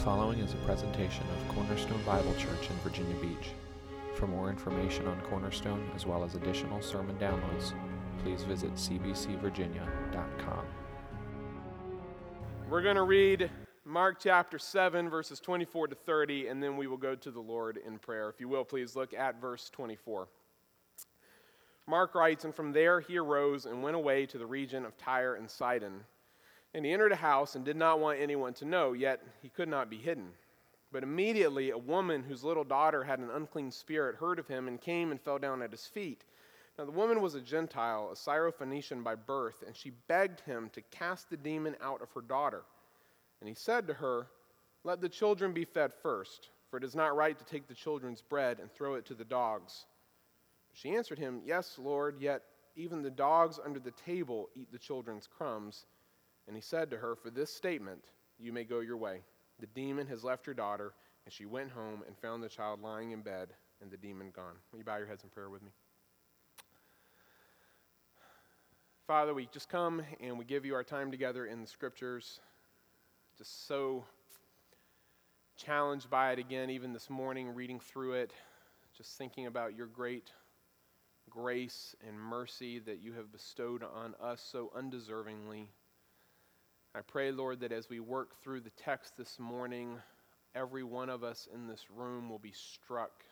following is a presentation of Cornerstone Bible Church in Virginia Beach. For more information on Cornerstone, as well as additional sermon downloads, please visit cbcvirginia.com. We're going to read Mark chapter 7, verses 24 to 30, and then we will go to the Lord in prayer. If you will, please look at verse 24. Mark writes, And from there he arose and went away to the region of Tyre and Sidon. And he entered a house and did not want anyone to know, yet he could not be hidden. But immediately a woman whose little daughter had an unclean spirit heard of him and came and fell down at his feet. Now the woman was a Gentile, a Syrophoenician by birth, and she begged him to cast the demon out of her daughter. And he said to her, Let the children be fed first, for it is not right to take the children's bread and throw it to the dogs. She answered him, Yes, Lord, yet even the dogs under the table eat the children's crumbs. And he said to her, For this statement, you may go your way. The demon has left your daughter. And she went home and found the child lying in bed and the demon gone. Will you bow your heads in prayer with me? Father, we just come and we give you our time together in the scriptures. Just so challenged by it again, even this morning, reading through it, just thinking about your great grace and mercy that you have bestowed on us so undeservingly. I pray, Lord, that as we work through the text this morning, every one of us in this room will be struck,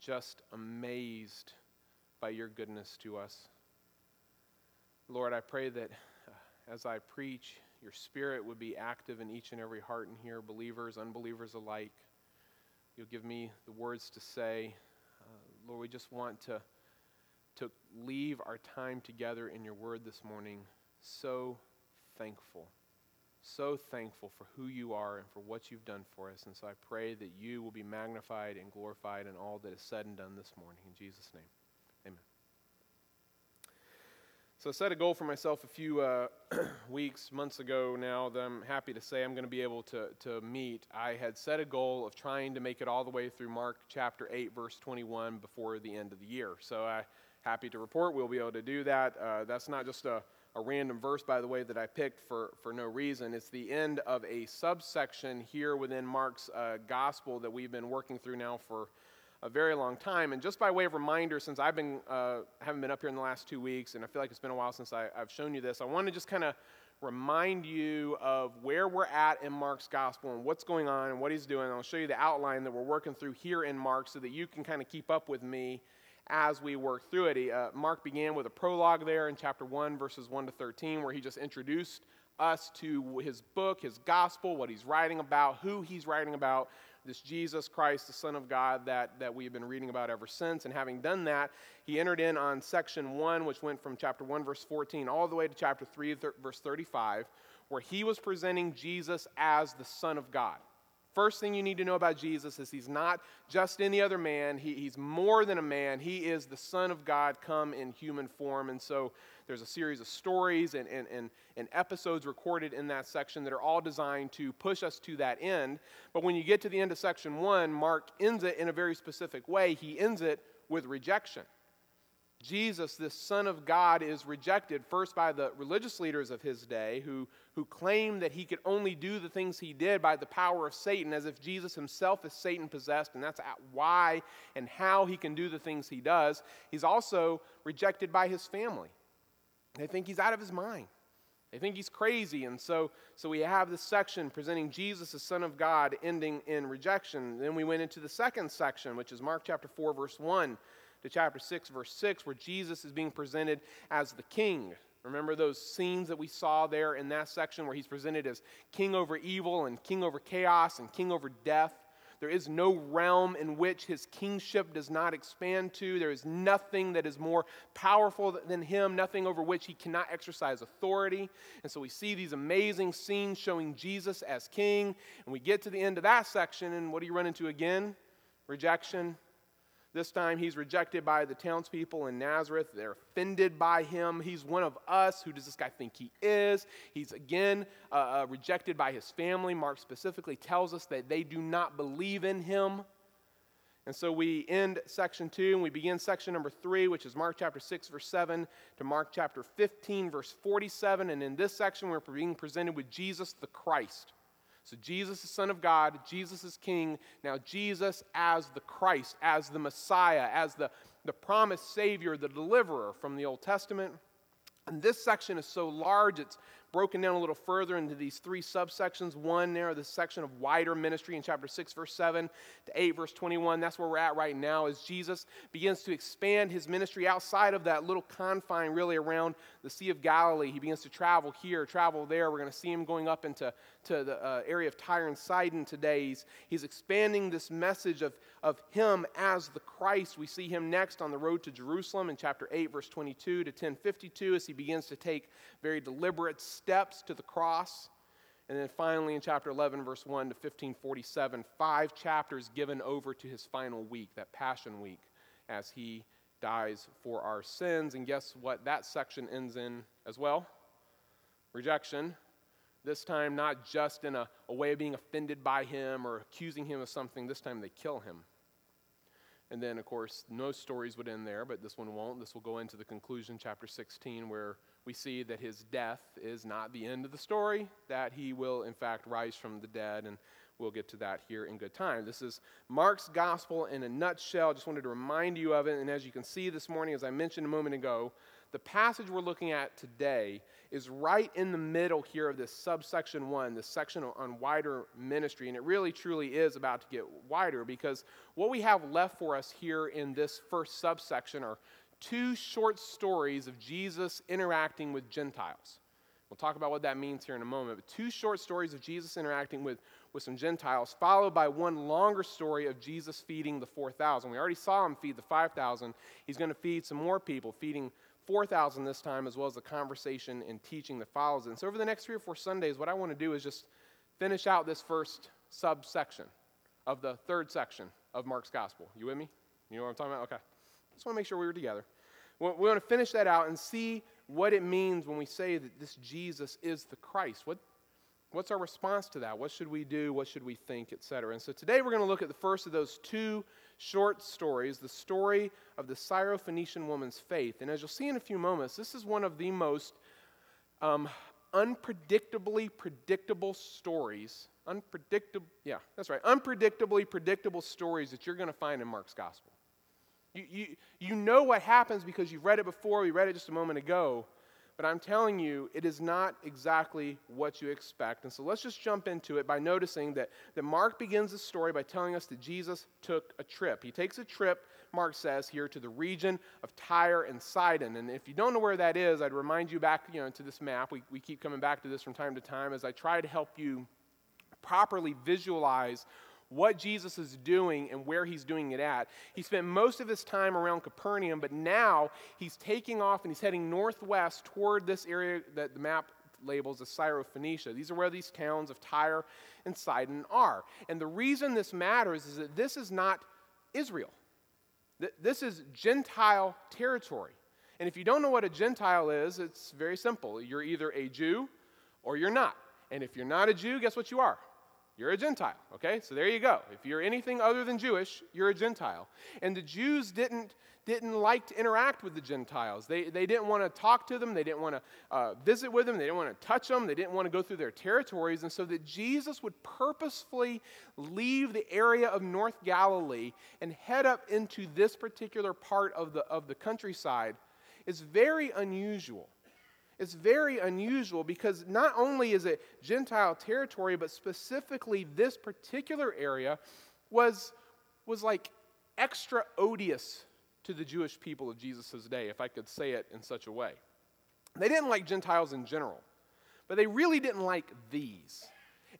just amazed by your goodness to us. Lord, I pray that uh, as I preach, your spirit would be active in each and every heart in here, believers, unbelievers alike. You'll give me the words to say. Uh, Lord, we just want to, to leave our time together in your word this morning so thankful. So thankful for who you are and for what you've done for us. And so I pray that you will be magnified and glorified in all that is said and done this morning. In Jesus' name, amen. So I set a goal for myself a few uh, weeks, months ago now that I'm happy to say I'm going to be able to, to meet. I had set a goal of trying to make it all the way through Mark chapter 8, verse 21 before the end of the year. So I'm happy to report we'll be able to do that. Uh, that's not just a a random verse, by the way, that I picked for, for no reason. It's the end of a subsection here within Mark's uh, gospel that we've been working through now for a very long time. And just by way of reminder, since I've been uh, haven't been up here in the last two weeks, and I feel like it's been a while since I, I've shown you this, I want to just kind of remind you of where we're at in Mark's gospel and what's going on and what he's doing. I'll show you the outline that we're working through here in Mark so that you can kind of keep up with me as we work through it. He, uh, Mark began with a prologue there in chapter 1, verses 1 to 13, where he just introduced us to his book, his gospel, what he's writing about, who he's writing about, this Jesus Christ, the Son of God, that, that we have been reading about ever since. And having done that, he entered in on section 1, which went from chapter 1, verse 14, all the way to chapter 3, th- verse 35, where he was presenting Jesus as the Son of God. First thing you need to know about Jesus is he's not just any other man. He, he's more than a man. He is the Son of God come in human form. And so there's a series of stories and, and, and, and episodes recorded in that section that are all designed to push us to that end. But when you get to the end of section one, Mark ends it in a very specific way. He ends it with rejection. Jesus, this Son of God, is rejected first by the religious leaders of his day who, who claimed that he could only do the things he did by the power of Satan, as if Jesus himself is Satan possessed, and that's why and how he can do the things he does. He's also rejected by his family. They think he's out of his mind. They think he's crazy. And so, so we have this section presenting Jesus as Son of God ending in rejection. Then we went into the second section, which is Mark chapter 4, verse 1 to chapter 6, verse 6, where Jesus is being presented as the king. Remember those scenes that we saw there in that section where he's presented as king over evil and king over chaos and king over death? There is no realm in which his kingship does not expand to. There is nothing that is more powerful than him, nothing over which he cannot exercise authority. And so we see these amazing scenes showing Jesus as king. And we get to the end of that section, and what do you run into again? Rejection, this time he's rejected by the townspeople in Nazareth. They're offended by him. He's one of us. Who does this guy think he is? He's again uh, uh, rejected by his family. Mark specifically tells us that they do not believe in him. And so we end section two and we begin section number three, which is Mark chapter 6, verse 7 to Mark chapter 15, verse 47. And in this section, we're being presented with Jesus the Christ. So, Jesus is Son of God, Jesus is King. Now, Jesus as the Christ, as the Messiah, as the, the promised Savior, the deliverer from the Old Testament. And this section is so large, it's broken down a little further into these three subsections. One there, the section of wider ministry in chapter 6, verse 7 to 8, verse 21. That's where we're at right now as Jesus begins to expand his ministry outside of that little confine, really around the Sea of Galilee. He begins to travel here, travel there. We're going to see him going up into to the uh, area of Tyre and Sidon today. He's, he's expanding this message of, of him as the Christ. We see him next on the road to Jerusalem in chapter 8, verse 22 to 1052, as he begins to take very deliberate steps to the cross. And then finally in chapter 11, verse 1 to 1547, five chapters given over to his final week, that Passion Week, as he dies for our sins. And guess what that section ends in as well? Rejection this time, not just in a, a way of being offended by him or accusing him of something, this time they kill him. And then, of course, no stories would end there, but this one won't. This will go into the conclusion, chapter 16, where we see that his death is not the end of the story, that he will, in fact, rise from the dead. And we'll get to that here in good time. This is Mark's gospel in a nutshell. Just wanted to remind you of it. And as you can see this morning, as I mentioned a moment ago, the passage we're looking at today is right in the middle here of this subsection one, this section on wider ministry. And it really, truly is about to get wider because what we have left for us here in this first subsection are two short stories of Jesus interacting with Gentiles. We'll talk about what that means here in a moment. But two short stories of Jesus interacting with, with some Gentiles, followed by one longer story of Jesus feeding the 4,000. We already saw him feed the 5,000. He's going to feed some more people, feeding 4,000 this time, as well as the conversation and teaching that follows. And so, over the next three or four Sundays, what I want to do is just finish out this first subsection of the third section of Mark's gospel. You with me? You know what I'm talking about? Okay. Just want to make sure we were together. We want to finish that out and see what it means when we say that this Jesus is the Christ. What, what's our response to that? What should we do? What should we think, etc. And so today we're going to look at the first of those two short stories, the story of the Syrophoenician woman's faith. And as you'll see in a few moments, this is one of the most um, unpredictably predictable stories. Unpredictable, yeah, that's right. Unpredictably predictable stories that you're going to find in Mark's gospel. You, you, you know what happens because you've read it before. We read it just a moment ago. But I'm telling you, it is not exactly what you expect. And so let's just jump into it by noticing that, that Mark begins the story by telling us that Jesus took a trip. He takes a trip, Mark says here, to the region of Tyre and Sidon. And if you don't know where that is, I'd remind you back you know, to this map. We, we keep coming back to this from time to time as I try to help you properly visualize what Jesus is doing and where he's doing it at. He spent most of his time around Capernaum, but now he's taking off and he's heading northwest toward this area that the map labels as Syrophoenicia. These are where these towns of Tyre and Sidon are. And the reason this matters is that this is not Israel. This is Gentile territory. And if you don't know what a Gentile is, it's very simple. You're either a Jew or you're not. And if you're not a Jew, guess what you are? You're a Gentile, okay? So there you go. If you're anything other than Jewish, you're a Gentile. And the Jews didn't, didn't like to interact with the Gentiles. They, they didn't want to talk to them, they didn't want to uh, visit with them, they didn't want to touch them, they didn't want to go through their territories. And so that Jesus would purposefully leave the area of North Galilee and head up into this particular part of the, of the countryside is very unusual. It's very unusual because not only is it Gentile territory, but specifically this particular area was, was like extra odious to the Jewish people of Jesus' day, if I could say it in such a way. They didn't like Gentiles in general, but they really didn't like these.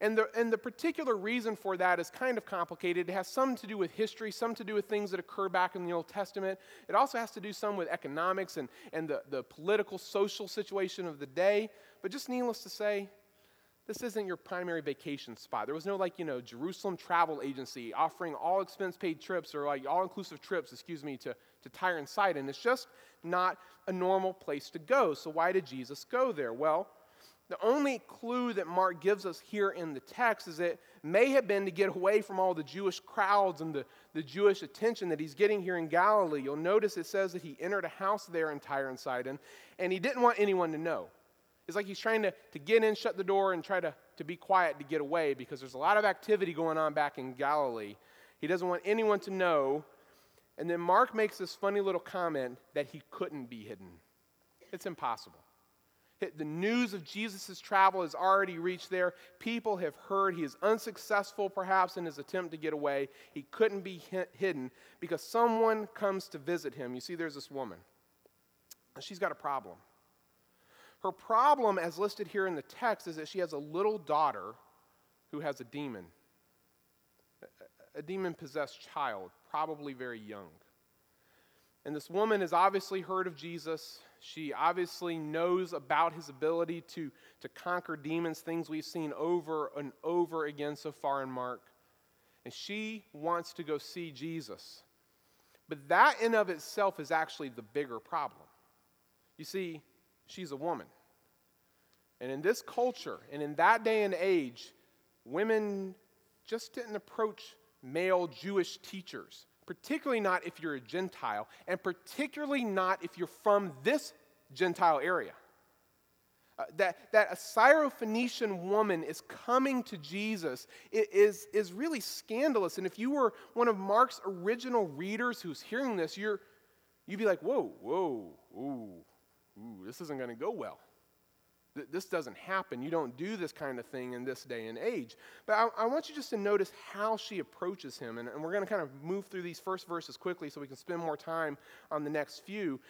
And the, and the particular reason for that is kind of complicated. It has some to do with history, some to do with things that occur back in the Old Testament. It also has to do some with economics and, and the, the political, social situation of the day. But just needless to say, this isn't your primary vacation spot. There was no like, you know, Jerusalem travel agency offering all expense paid trips or like all inclusive trips, excuse me, to, to Tyre and Sidon. It's just not a normal place to go. So why did Jesus go there? Well, the only clue that Mark gives us here in the text is it may have been to get away from all the Jewish crowds and the, the Jewish attention that he's getting here in Galilee. You'll notice it says that he entered a house there in Tyre and Sidon, and he didn't want anyone to know. It's like he's trying to, to get in, shut the door, and try to, to be quiet to get away because there's a lot of activity going on back in Galilee. He doesn't want anyone to know. And then Mark makes this funny little comment that he couldn't be hidden. It's impossible. The news of Jesus' travel has already reached there. People have heard he is unsuccessful, perhaps, in his attempt to get away. He couldn't be hidden because someone comes to visit him. You see, there's this woman. She's got a problem. Her problem, as listed here in the text, is that she has a little daughter who has a demon, a demon possessed child, probably very young. And this woman has obviously heard of Jesus. She obviously knows about his ability to, to conquer demons, things we've seen over and over again so far in Mark. And she wants to go see Jesus. But that in of itself is actually the bigger problem. You see, she's a woman. And in this culture and in that day and age, women just didn't approach male Jewish teachers particularly not if you're a Gentile, and particularly not if you're from this Gentile area. Uh, that, that a Syrophoenician woman is coming to Jesus is, is really scandalous. And if you were one of Mark's original readers who's hearing this, you're, you'd be like, whoa, whoa, ooh, ooh, this isn't going to go well this doesn't happen. You don't do this kind of thing in this day and age. But I, I want you just to notice how she approaches him. And, and we're going to kind of move through these first verses quickly so we can spend more time on the next few.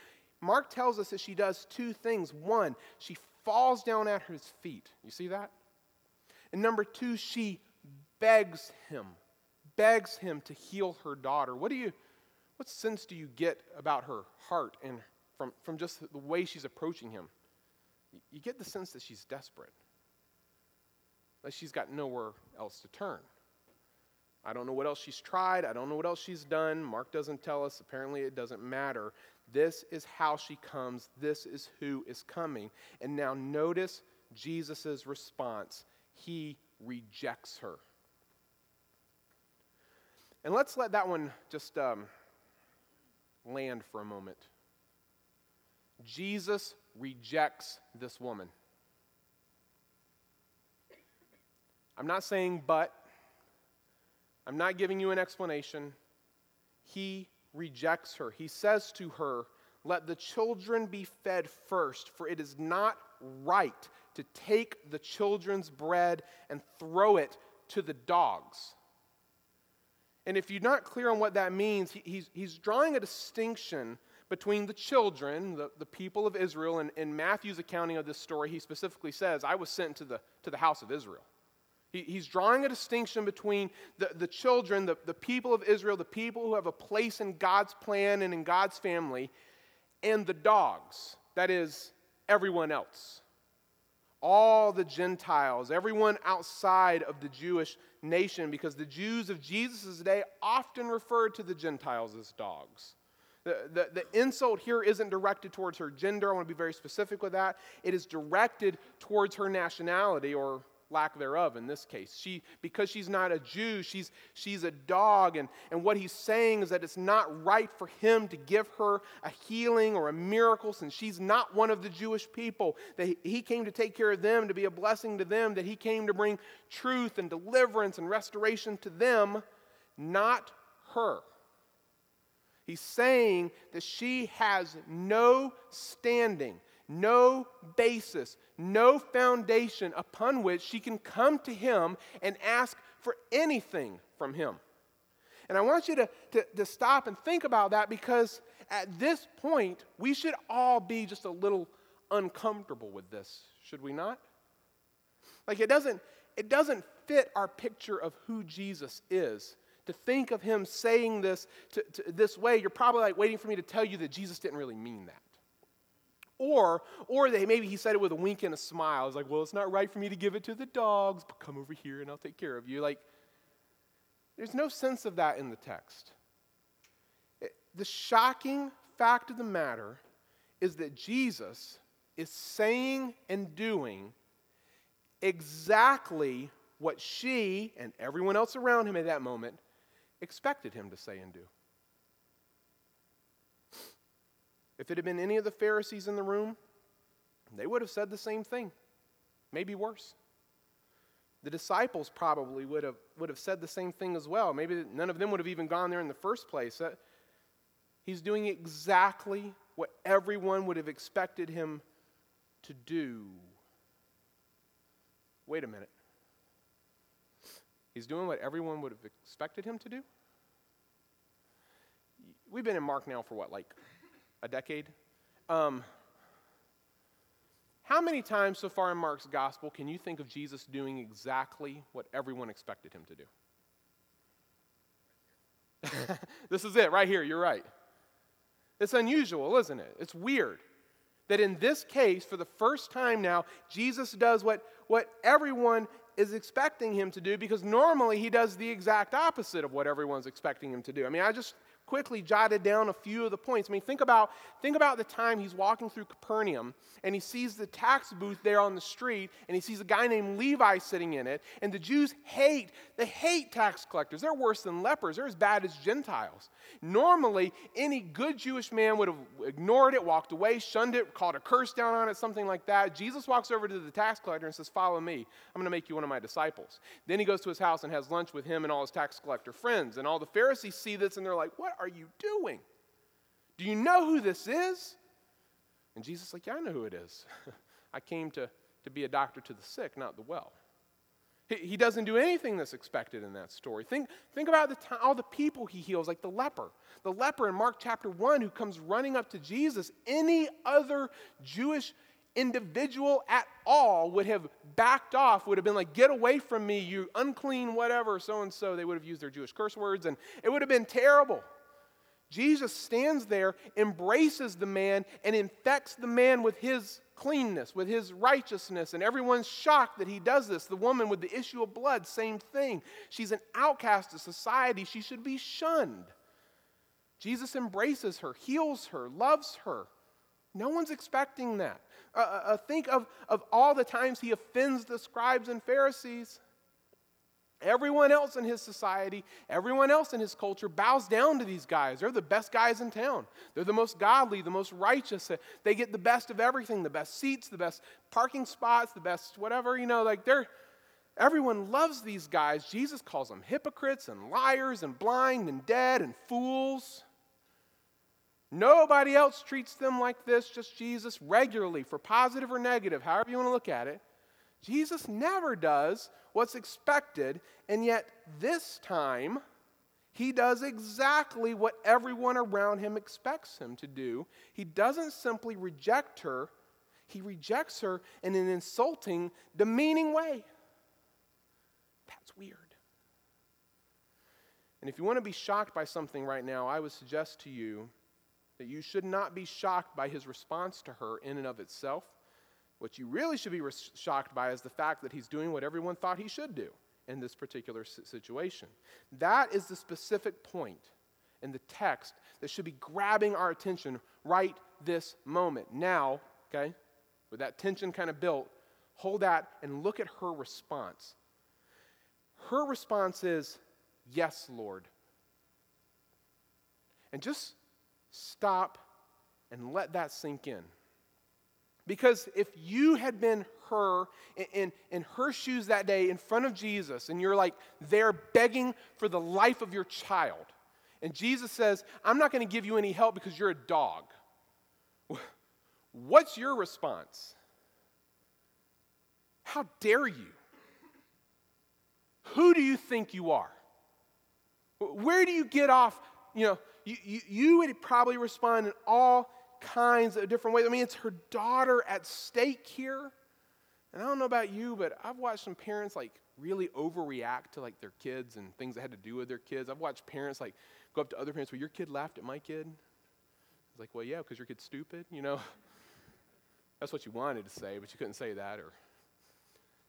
Mark tells us that she does two things. One, she falls down at his feet. You see that? And number two, she begs him, begs him to heal her daughter. What do you, what sense do you get about her heart and from, from just the way she's approaching him? You get the sense that she's desperate, that she's got nowhere else to turn. I don't know what else she's tried. I don't know what else she's done. Mark doesn't tell us. Apparently, it doesn't matter. This is how she comes. This is who is coming. And now notice Jesus' response. He rejects her. And let's let that one just um, land for a moment. Jesus rejects this woman. I'm not saying but. I'm not giving you an explanation. He rejects her. He says to her, Let the children be fed first, for it is not right to take the children's bread and throw it to the dogs. And if you're not clear on what that means, he's, he's drawing a distinction between the children, the, the people of Israel. And in Matthew's accounting of this story, he specifically says, I was sent to the, to the house of Israel. He, he's drawing a distinction between the, the children, the, the people of Israel, the people who have a place in God's plan and in God's family, and the dogs, that is, everyone else. All the Gentiles, everyone outside of the Jewish nation, because the Jews of Jesus' day often referred to the Gentiles as dogs. The, the, the, insult here isn't directed towards her gender. I want to be very specific with that. It is directed towards her nationality or lack thereof in this case. She, because she's not a Jew, she's, she's a dog. And, and what he's saying is that it's not right for him to give her a healing or a miracle since she's not one of the Jewish people. That he came to take care of them, to be a blessing to them, that he came to bring truth and deliverance and restoration to them, not her. He's saying that she has no standing, no basis, no foundation upon which she can come to him and ask for anything from him. And I want you to, to, to, stop and think about that because at this point, we should all be just a little uncomfortable with this, should we not? Like it doesn't, it doesn't fit our picture of who Jesus is to think of him saying this to, to, this way, you're probably like waiting for me to tell you that Jesus didn't really mean that. Or, or that maybe he said it with a wink and a smile. It's like, well, it's not right for me to give it to the dogs, but come over here and I'll take care of you. Like, there's no sense of that in the text. It, the shocking fact of the matter is that Jesus is saying and doing exactly what she and everyone else around him at that moment expected him to say and do. If it had been any of the Pharisees in the room, They would have said the same thing, maybe worse. The disciples probably would have, would have said the same thing as well. Maybe none of them would have even gone there in the first place. Uh, he's doing exactly what everyone would have expected him to do. Wait a minute. He's doing what everyone would have expected him to do? We've been in Mark now for what, like a decade? Um, how many times so far in Mark's gospel can you think of Jesus doing exactly what everyone expected him to do? this is it, right here. You're right. It's unusual, isn't it? It's weird that in this case, for the first time now, Jesus does what, what everyone is expecting him to do because normally he does the exact opposite of what everyone's expecting him to do. I mean, I just quickly jotted down a few of the points. I mean, think about, think about the time he's walking through Capernaum and he sees the tax booth there on the street and he sees a guy named Levi sitting in it. And the Jews hate, they hate tax collectors. They're worse than lepers, they're as bad as Gentiles. Normally, any good Jewish man would have ignored it, walked away, shunned it, called a curse down on it, something like that. Jesus walks over to the tax collector and says, Follow me. I'm going to make you one of my disciples. Then he goes to his house and has lunch with him and all his tax collector friends. And all the Pharisees see this and they're like, What are you doing? Do you know who this is? And Jesus is like, Yeah, I know who it is. I came to, to be a doctor to the sick, not the well. He, he doesn't do anything that's expected in that story. Think, think about the all the people he heals, like the leper. The leper in Mark chapter 1 who comes running up to Jesus. Any other Jewish individual at all would have backed off, would have been like, Get away from me, you unclean, whatever, so and so. They would have used their Jewish curse words, and it would have been terrible. Jesus stands there, embraces the man, and infects the man with his cleanness, with his righteousness, and everyone's shocked that he does this. The woman with the issue of blood, same thing. She's an outcast of society, she should be shunned. Jesus embraces her, heals her, loves her. No one's expecting that. Uh, uh, uh think of, of all the times he offends the scribes and Pharisees. Everyone else in his society, everyone else in his culture bows down to these guys. They're the best guys in town. They're the most godly, the most righteous. They get the best of everything the best seats, the best parking spots, the best whatever. You know, like they're, everyone loves these guys. Jesus calls them hypocrites and liars and blind and dead and fools. Nobody else treats them like this, just Jesus regularly, for positive or negative, however you want to look at it. Jesus never does what's expected, and yet this time, he does exactly what everyone around him expects him to do. He doesn't simply reject her, he rejects her in an insulting, demeaning way. That's weird. And if you want to be shocked by something right now, I would suggest to you that you should not be shocked by his response to her in and of itself. What you really should be shocked by is the fact that he's doing what everyone thought he should do in this particular situation. That is the specific point in the text that should be grabbing our attention right this moment. Now, okay, with that tension kind of built, hold that and look at her response. Her response is, Yes, Lord. And just stop and let that sink in. Because if you had been her in, in, in, her shoes that day in front of Jesus, and you're like there begging for the life of your child, and Jesus says, I'm not going to give you any help because you're a dog, what's your response? How dare you? Who do you think you are? Where do you get off? You know, you, you, you would probably respond in all kinds of different ways. I mean, it's her daughter at stake here. And I don't know about you, but I've watched some parents like really overreact to like their kids and things that had to do with their kids. I've watched parents like go up to other parents, well, your kid laughed at my kid. It's like, well, yeah, because your kid's stupid, you know. That's what you wanted to say, but you couldn't say that. Or,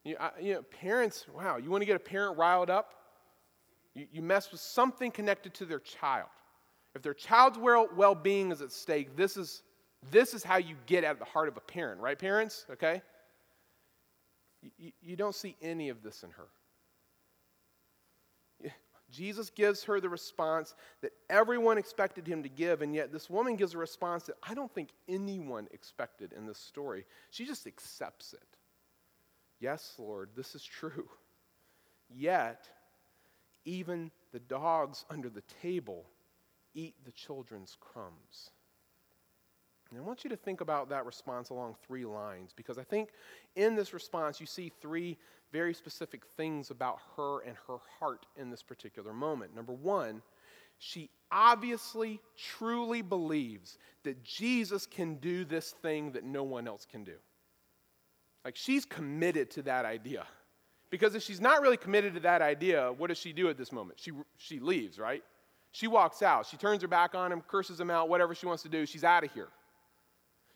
you know, I, you know parents, wow, you want to get a parent riled up? You, you mess with something connected to their child. If their child's well being is at stake, this is, this is how you get at the heart of a parent, right, parents? Okay? You, you don't see any of this in her. Jesus gives her the response that everyone expected him to give, and yet this woman gives a response that I don't think anyone expected in this story. She just accepts it. Yes, Lord, this is true. Yet, even the dogs under the table eat the children's crumbs. And I want you to think about that response along three lines because I think in this response you see three very specific things about her and her heart in this particular moment. Number one, she obviously truly believes that Jesus can do this thing that no one else can do. Like she's committed to that idea. Because if she's not really committed to that idea, what does she do at this moment? She, she leaves, right? She walks out. She turns her back on him, curses him out, whatever she wants to do. She's out of here.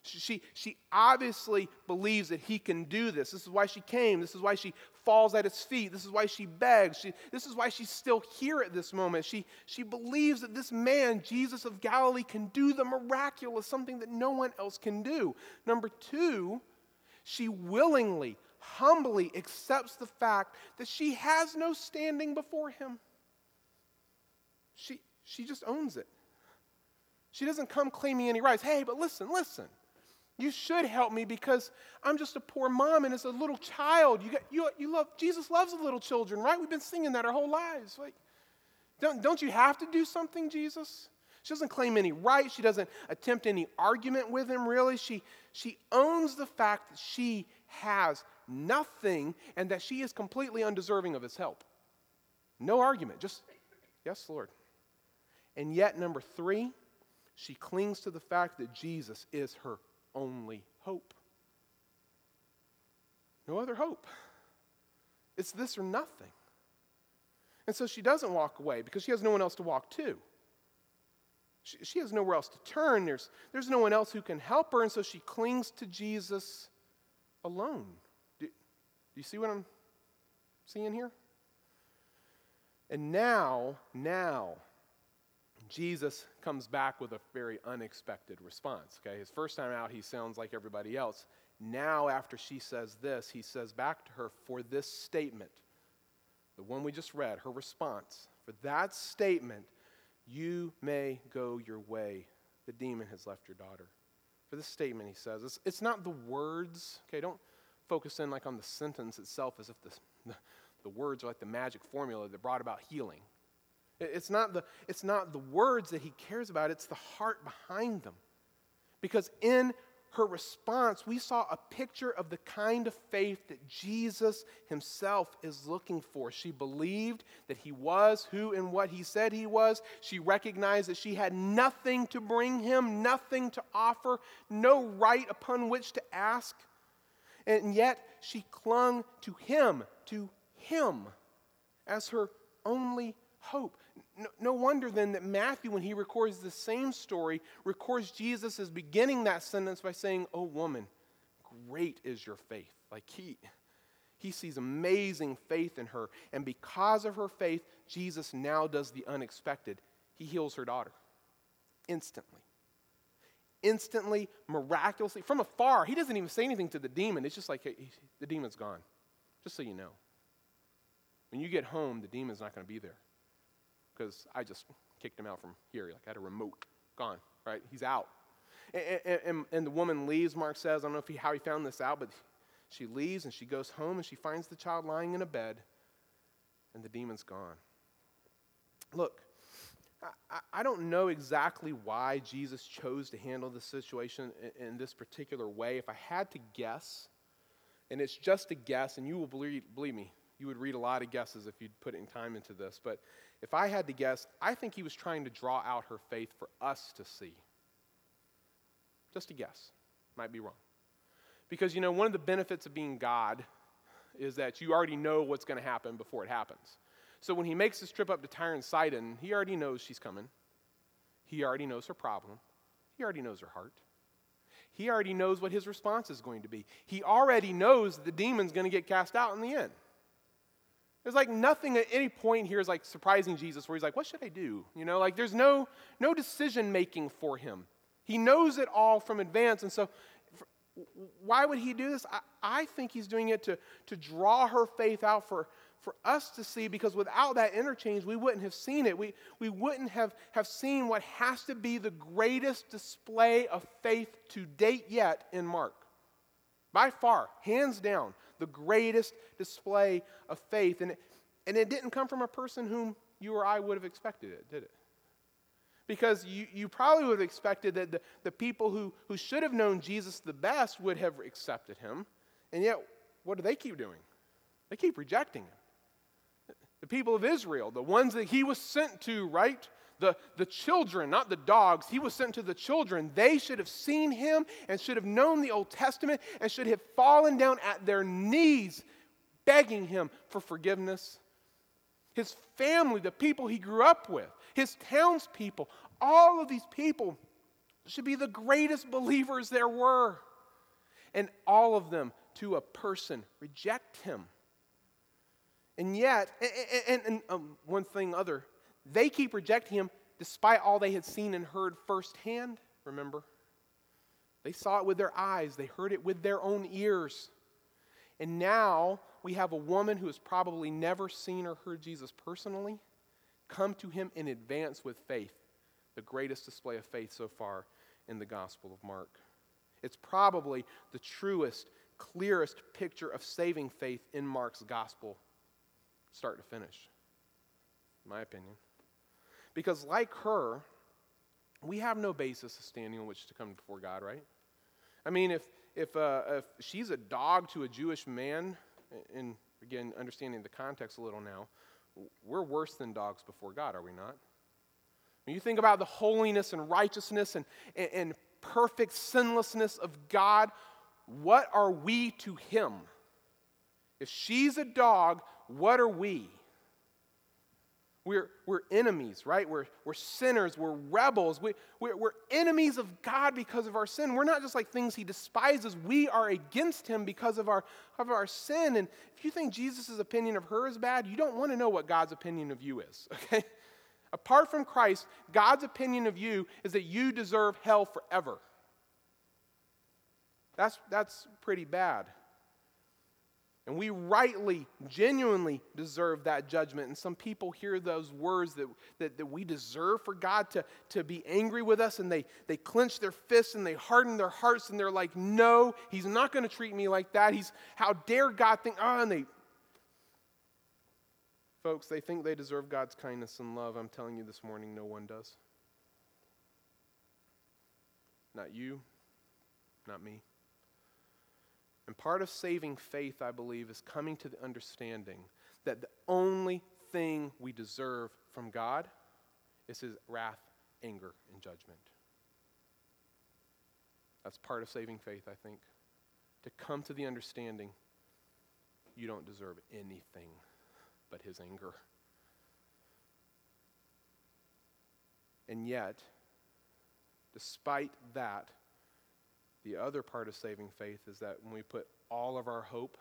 She, she obviously believes that he can do this. This is why she came. This is why she falls at his feet. This is why she begs. She, this is why she's still here at this moment. She, she believes that this man, Jesus of Galilee, can do the miraculous, something that no one else can do. Number two, she willingly, humbly accepts the fact that she has no standing before him. She, she just owns it. She doesn't come claiming any rights. Hey, but listen, listen. You should help me because I'm just a poor mom and as a little child, you, got, you, you love, Jesus loves little children, right? We've been singing that our whole lives. Like, don't, don't you have to do something, Jesus? She doesn't claim any right. She doesn't attempt any argument with him, really. She, she owns the fact that she has nothing and that she is completely undeserving of his help. No argument, just, yes, Lord. And yet, number three, she clings to the fact that Jesus is her only hope. No other hope. It's this or nothing. And so she doesn't walk away because she has no one else to walk to. She, she, has nowhere else to turn. There's, there's no one else who can help her, and so she clings to Jesus alone. Do, do you see what I'm seeing here? And now, now, Jesus comes back with a very unexpected response. Okay, his first time out, he sounds like everybody else. Now, after she says this, he says back to her for this statement, the one we just read, her response, for that statement, you may go your way. The demon has left your daughter. For this statement, he says, it's, it's not the words, okay, don't focus in like on the sentence itself as if the, the, the words are like the magic formula that brought about healing. It's not, the, it's not the words that he cares about, it's the heart behind them. Because in her response, we saw a picture of the kind of faith that Jesus himself is looking for. She believed that he was who and what he said he was. She recognized that she had nothing to bring him, nothing to offer, no right upon which to ask. And yet she clung to him, to him, as her only hope. No, no, wonder then that Matthew, when he records the same story, records Jesus as beginning that sentence by saying, Oh, woman, great is your faith. Like he, he sees amazing faith in her. And because of her faith, Jesus now does the unexpected. He heals her daughter instantly. Instantly, miraculously, from afar. He doesn't even say anything to the demon. It's just like, the demon's gone. Just so you know. When you get home, the demon's not going to be there because I just kicked him out from here. Like I had a remote gone, right? He's out. And, and, and the woman leaves, Mark says. I don't know if he, how he found this out, but she leaves and she goes home and she finds the child lying in a bed and the demon's gone. Look, I, I don't know exactly why Jesus chose to handle this situation in, in this particular way. If I had to guess, and it's just a guess, and you will believe, believe me, you would read a lot of guesses if you'd put any time into this. But if I had to guess, I think he was trying to draw out her faith for us to see. Just a guess. Might be wrong. Because, you know, one of the benefits of being God is that you already know what's going to happen before it happens. So when he makes this trip up to Tyre and Sidon, he already knows she's coming. He already knows her problem. He already knows her heart. He already knows what his response is going to be. He already knows the demon's going to get cast out in the end. There's like nothing at any point here is like surprising Jesus where he's like, what should I do? You know, like there's no, no decision making for him. He knows it all from advance. And so why would he do this? I, I think he's doing it to, to draw her faith out for, for us to see because without that interchange, we wouldn't have seen it. We, we wouldn't have, have seen what has to be the greatest display of faith to date yet in Mark. By far, hands down, the greatest display of faith. And it, and it didn't come from a person whom you or I would have expected it, did it? Because you, you probably would have expected that the, the people who, who should have known Jesus the best would have accepted him. And yet, what do they keep doing? They keep rejecting him the people of Israel, the ones that he was sent to, right? The, the children, not the dogs. He was sent to the children. They should have seen him and should have known the Old Testament and should have fallen down at their knees begging him for forgiveness. His family, the people he grew up with, his townspeople, all of these people should be the greatest believers there were. And all of them, to a person, reject him and yet, and, and, and um, one thing other, they keep rejecting him despite all they had seen and heard firsthand, remember? They saw it with their eyes, they heard it with their own ears. And now we have a woman who has probably never seen or heard Jesus personally come to him in advance with faith, the greatest display of faith so far in the Gospel of Mark. It's probably the truest, clearest picture of saving faith in Mark's Gospel start to finish, in my opinion. Because, like her, we have no basis of standing on which to come before God, right? I mean, if, if, uh, if she's a dog to a Jewish man, and again, understanding the context a little now, we're worse than dogs before God, are we not? When you think about the holiness and righteousness and, and, and perfect sinlessness of God, what are we to Him? If she's a dog, what are we? We're, we're enemies, right? We're, we're sinners. We're rebels. We, we're, we're enemies of God because of our sin. We're not just like things he despises. We are against him because of our, of our sin. And if you think Jesus' opinion of her is bad, you don't want to know what God's opinion of you is, okay? Apart from Christ, God's opinion of you is that you deserve hell forever. That's, that's pretty bad. And we rightly, genuinely deserve that judgment. And some people hear those words that, that, that, we deserve for God to, to be angry with us, and they, they clench their fists and they harden their hearts, and they're like, No, He's not going to treat me like that. He's, how dare God think, oh, and they. Folks, they think they deserve God's kindness and love. I'm telling you this morning, no one does. Not you, not me. And part of saving faith, I believe, is coming to the understanding that the only thing we deserve from God is His wrath, anger, and judgment. That's part of saving faith, I think. To come to the understanding you don't deserve anything but His anger. And yet, despite that, the other part of saving faith is that when we put all of our hope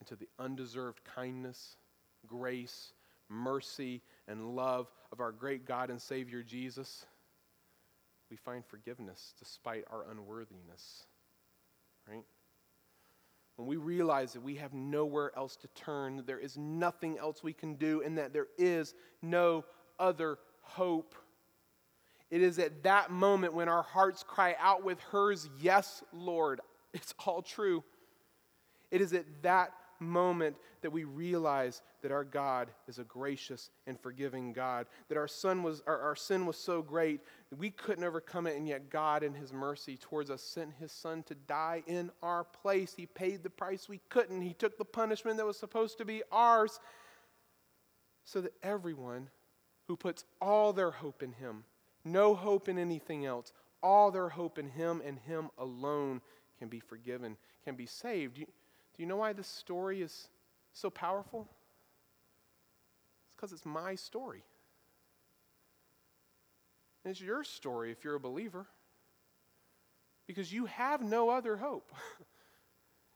into the undeserved kindness, grace, mercy, and love of our great God and Savior Jesus, we find forgiveness despite our unworthiness. Right? When we realize that we have nowhere else to turn, there is nothing else we can do, and that there is no other hope it is at that moment when our hearts cry out with hers, Yes, Lord, it's all true. It is at that moment that we realize that our God is a gracious and forgiving God, that our, son was, our, our sin was so great that we couldn't overcome it, and yet God, in His mercy towards us, sent His Son to die in our place. He paid the price we couldn't, He took the punishment that was supposed to be ours, so that everyone who puts all their hope in Him no hope in anything else. All their hope in Him and Him alone can be forgiven, can be saved. Do you, do you know why this story is so powerful? It's because it's my story. And it's your story if you're a believer. Because you have no other hope.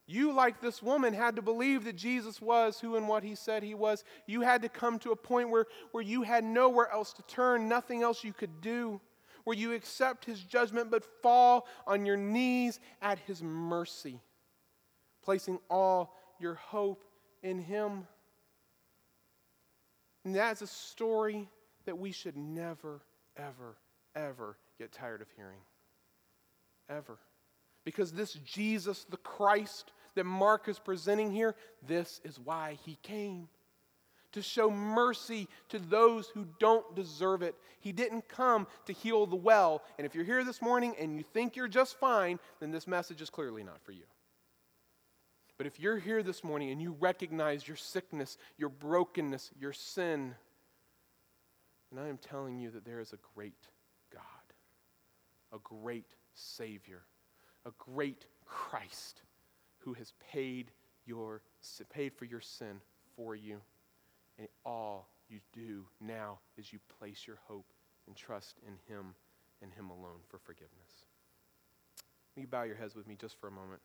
You, like this woman, had to believe that Jesus was who and what he said he was. You had to come to a point where, where you had nowhere else to turn, nothing else you could do, where you accept his judgment but fall on your knees at his mercy, placing all your hope in him. And that's a story that we should never, ever, ever get tired of hearing. Ever. Because this Jesus, the Christ that Mark is presenting here, this is why he came to show mercy to those who don't deserve it. He didn't come to heal the well. And if you're here this morning and you think you're just fine, then this message is clearly not for you. But if you're here this morning and you recognize your sickness, your brokenness, your sin, and I am telling you that there is a great God, a great Savior, a great Christ who has paid your paid for your sin for you. And all you do now is you place your hope and trust in Him and Him alone for forgiveness. Will you bow your heads with me just for a moment?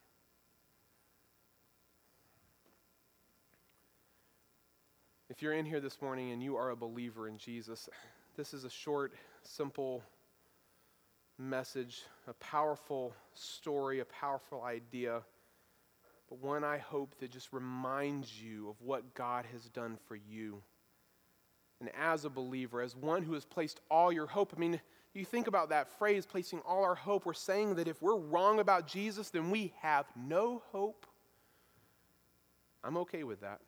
If you're in here this morning and you are a believer in Jesus, this is a short, simple message, a powerful story, a powerful idea but one I hope that just reminds you of what God has done for you. And as a believer, as one who has placed all your hope, I mean, you think about that phrase, placing all our hope, we're saying that if we're wrong about Jesus, then we have no hope. I'm okay with that.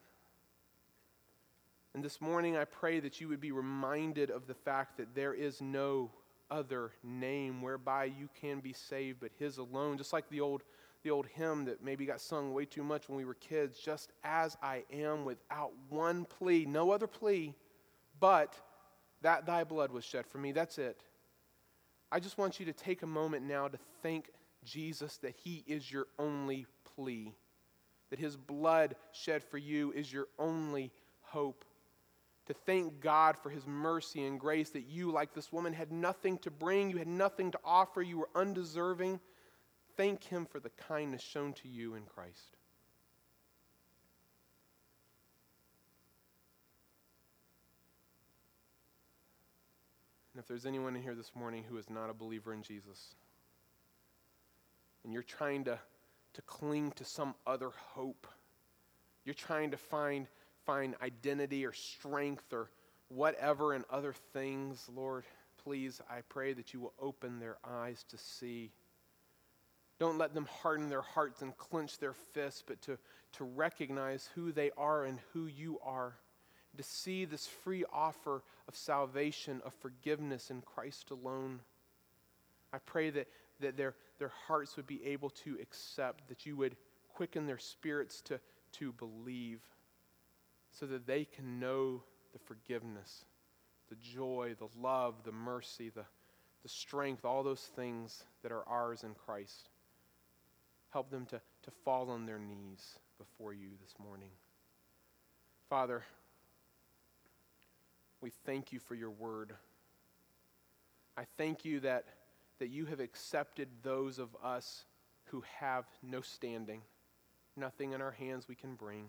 And this morning, I pray that you would be reminded of the fact that there is no other name whereby you can be saved but His alone. Just like the old the old hymn that maybe got sung way too much when we were kids, just as I am without one plea, no other plea, but that thy blood was shed for me. That's it. I just want you to take a moment now to thank Jesus that he is your only plea, that his blood shed for you is your only hope. To thank God for his mercy and grace that you, like this woman, had nothing to bring, you had nothing to offer, you were undeserving thank Him for the kindness shown to you in Christ. And if there's anyone in here this morning who is not a believer in Jesus, and you're trying to, to cling to some other hope, you're trying to find, find identity or strength or whatever in other things, Lord, please, I pray that you will open their eyes to see don't let them harden their hearts and clench their fists, but to, to recognize who they are and who you are. To see this free offer of salvation, of forgiveness in Christ alone. I pray that, that their, their hearts would be able to accept, that you would quicken their spirits to, to believe, so that they can know the forgiveness, the joy, the love, the mercy, the, the strength, all those things that are ours in Christ. Help them to, to fall on their knees before you this morning. Father, we thank you for your word. I thank you that, that you have accepted those of us who have no standing, nothing in our hands we can bring.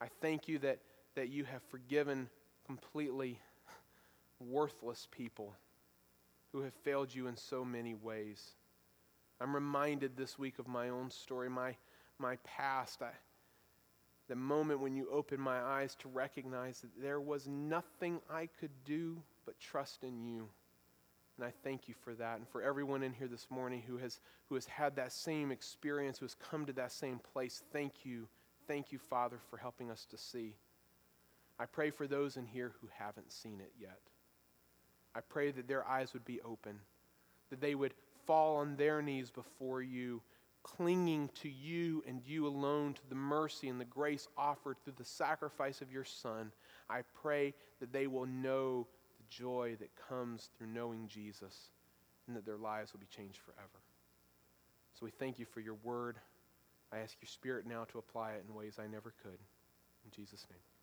I thank you that, that you have forgiven completely worthless people who have failed you in so many ways. I'm reminded this week of my own story, my, my past. I, the moment when you opened my eyes to recognize that there was nothing I could do but trust in you. And I thank you for that. And for everyone in here this morning who has, who has had that same experience, who has come to that same place, thank you. Thank you, Father, for helping us to see. I pray for those in here who haven't seen it yet. I pray that their eyes would be open, that they would fall on their knees before you, clinging to you and you alone, to the mercy and the grace offered through the sacrifice of your Son. I pray that they will know the joy that comes through knowing Jesus and that their lives will be changed forever. So we thank you for your word. I ask your Spirit now to apply it in ways I never could. In Jesus' name.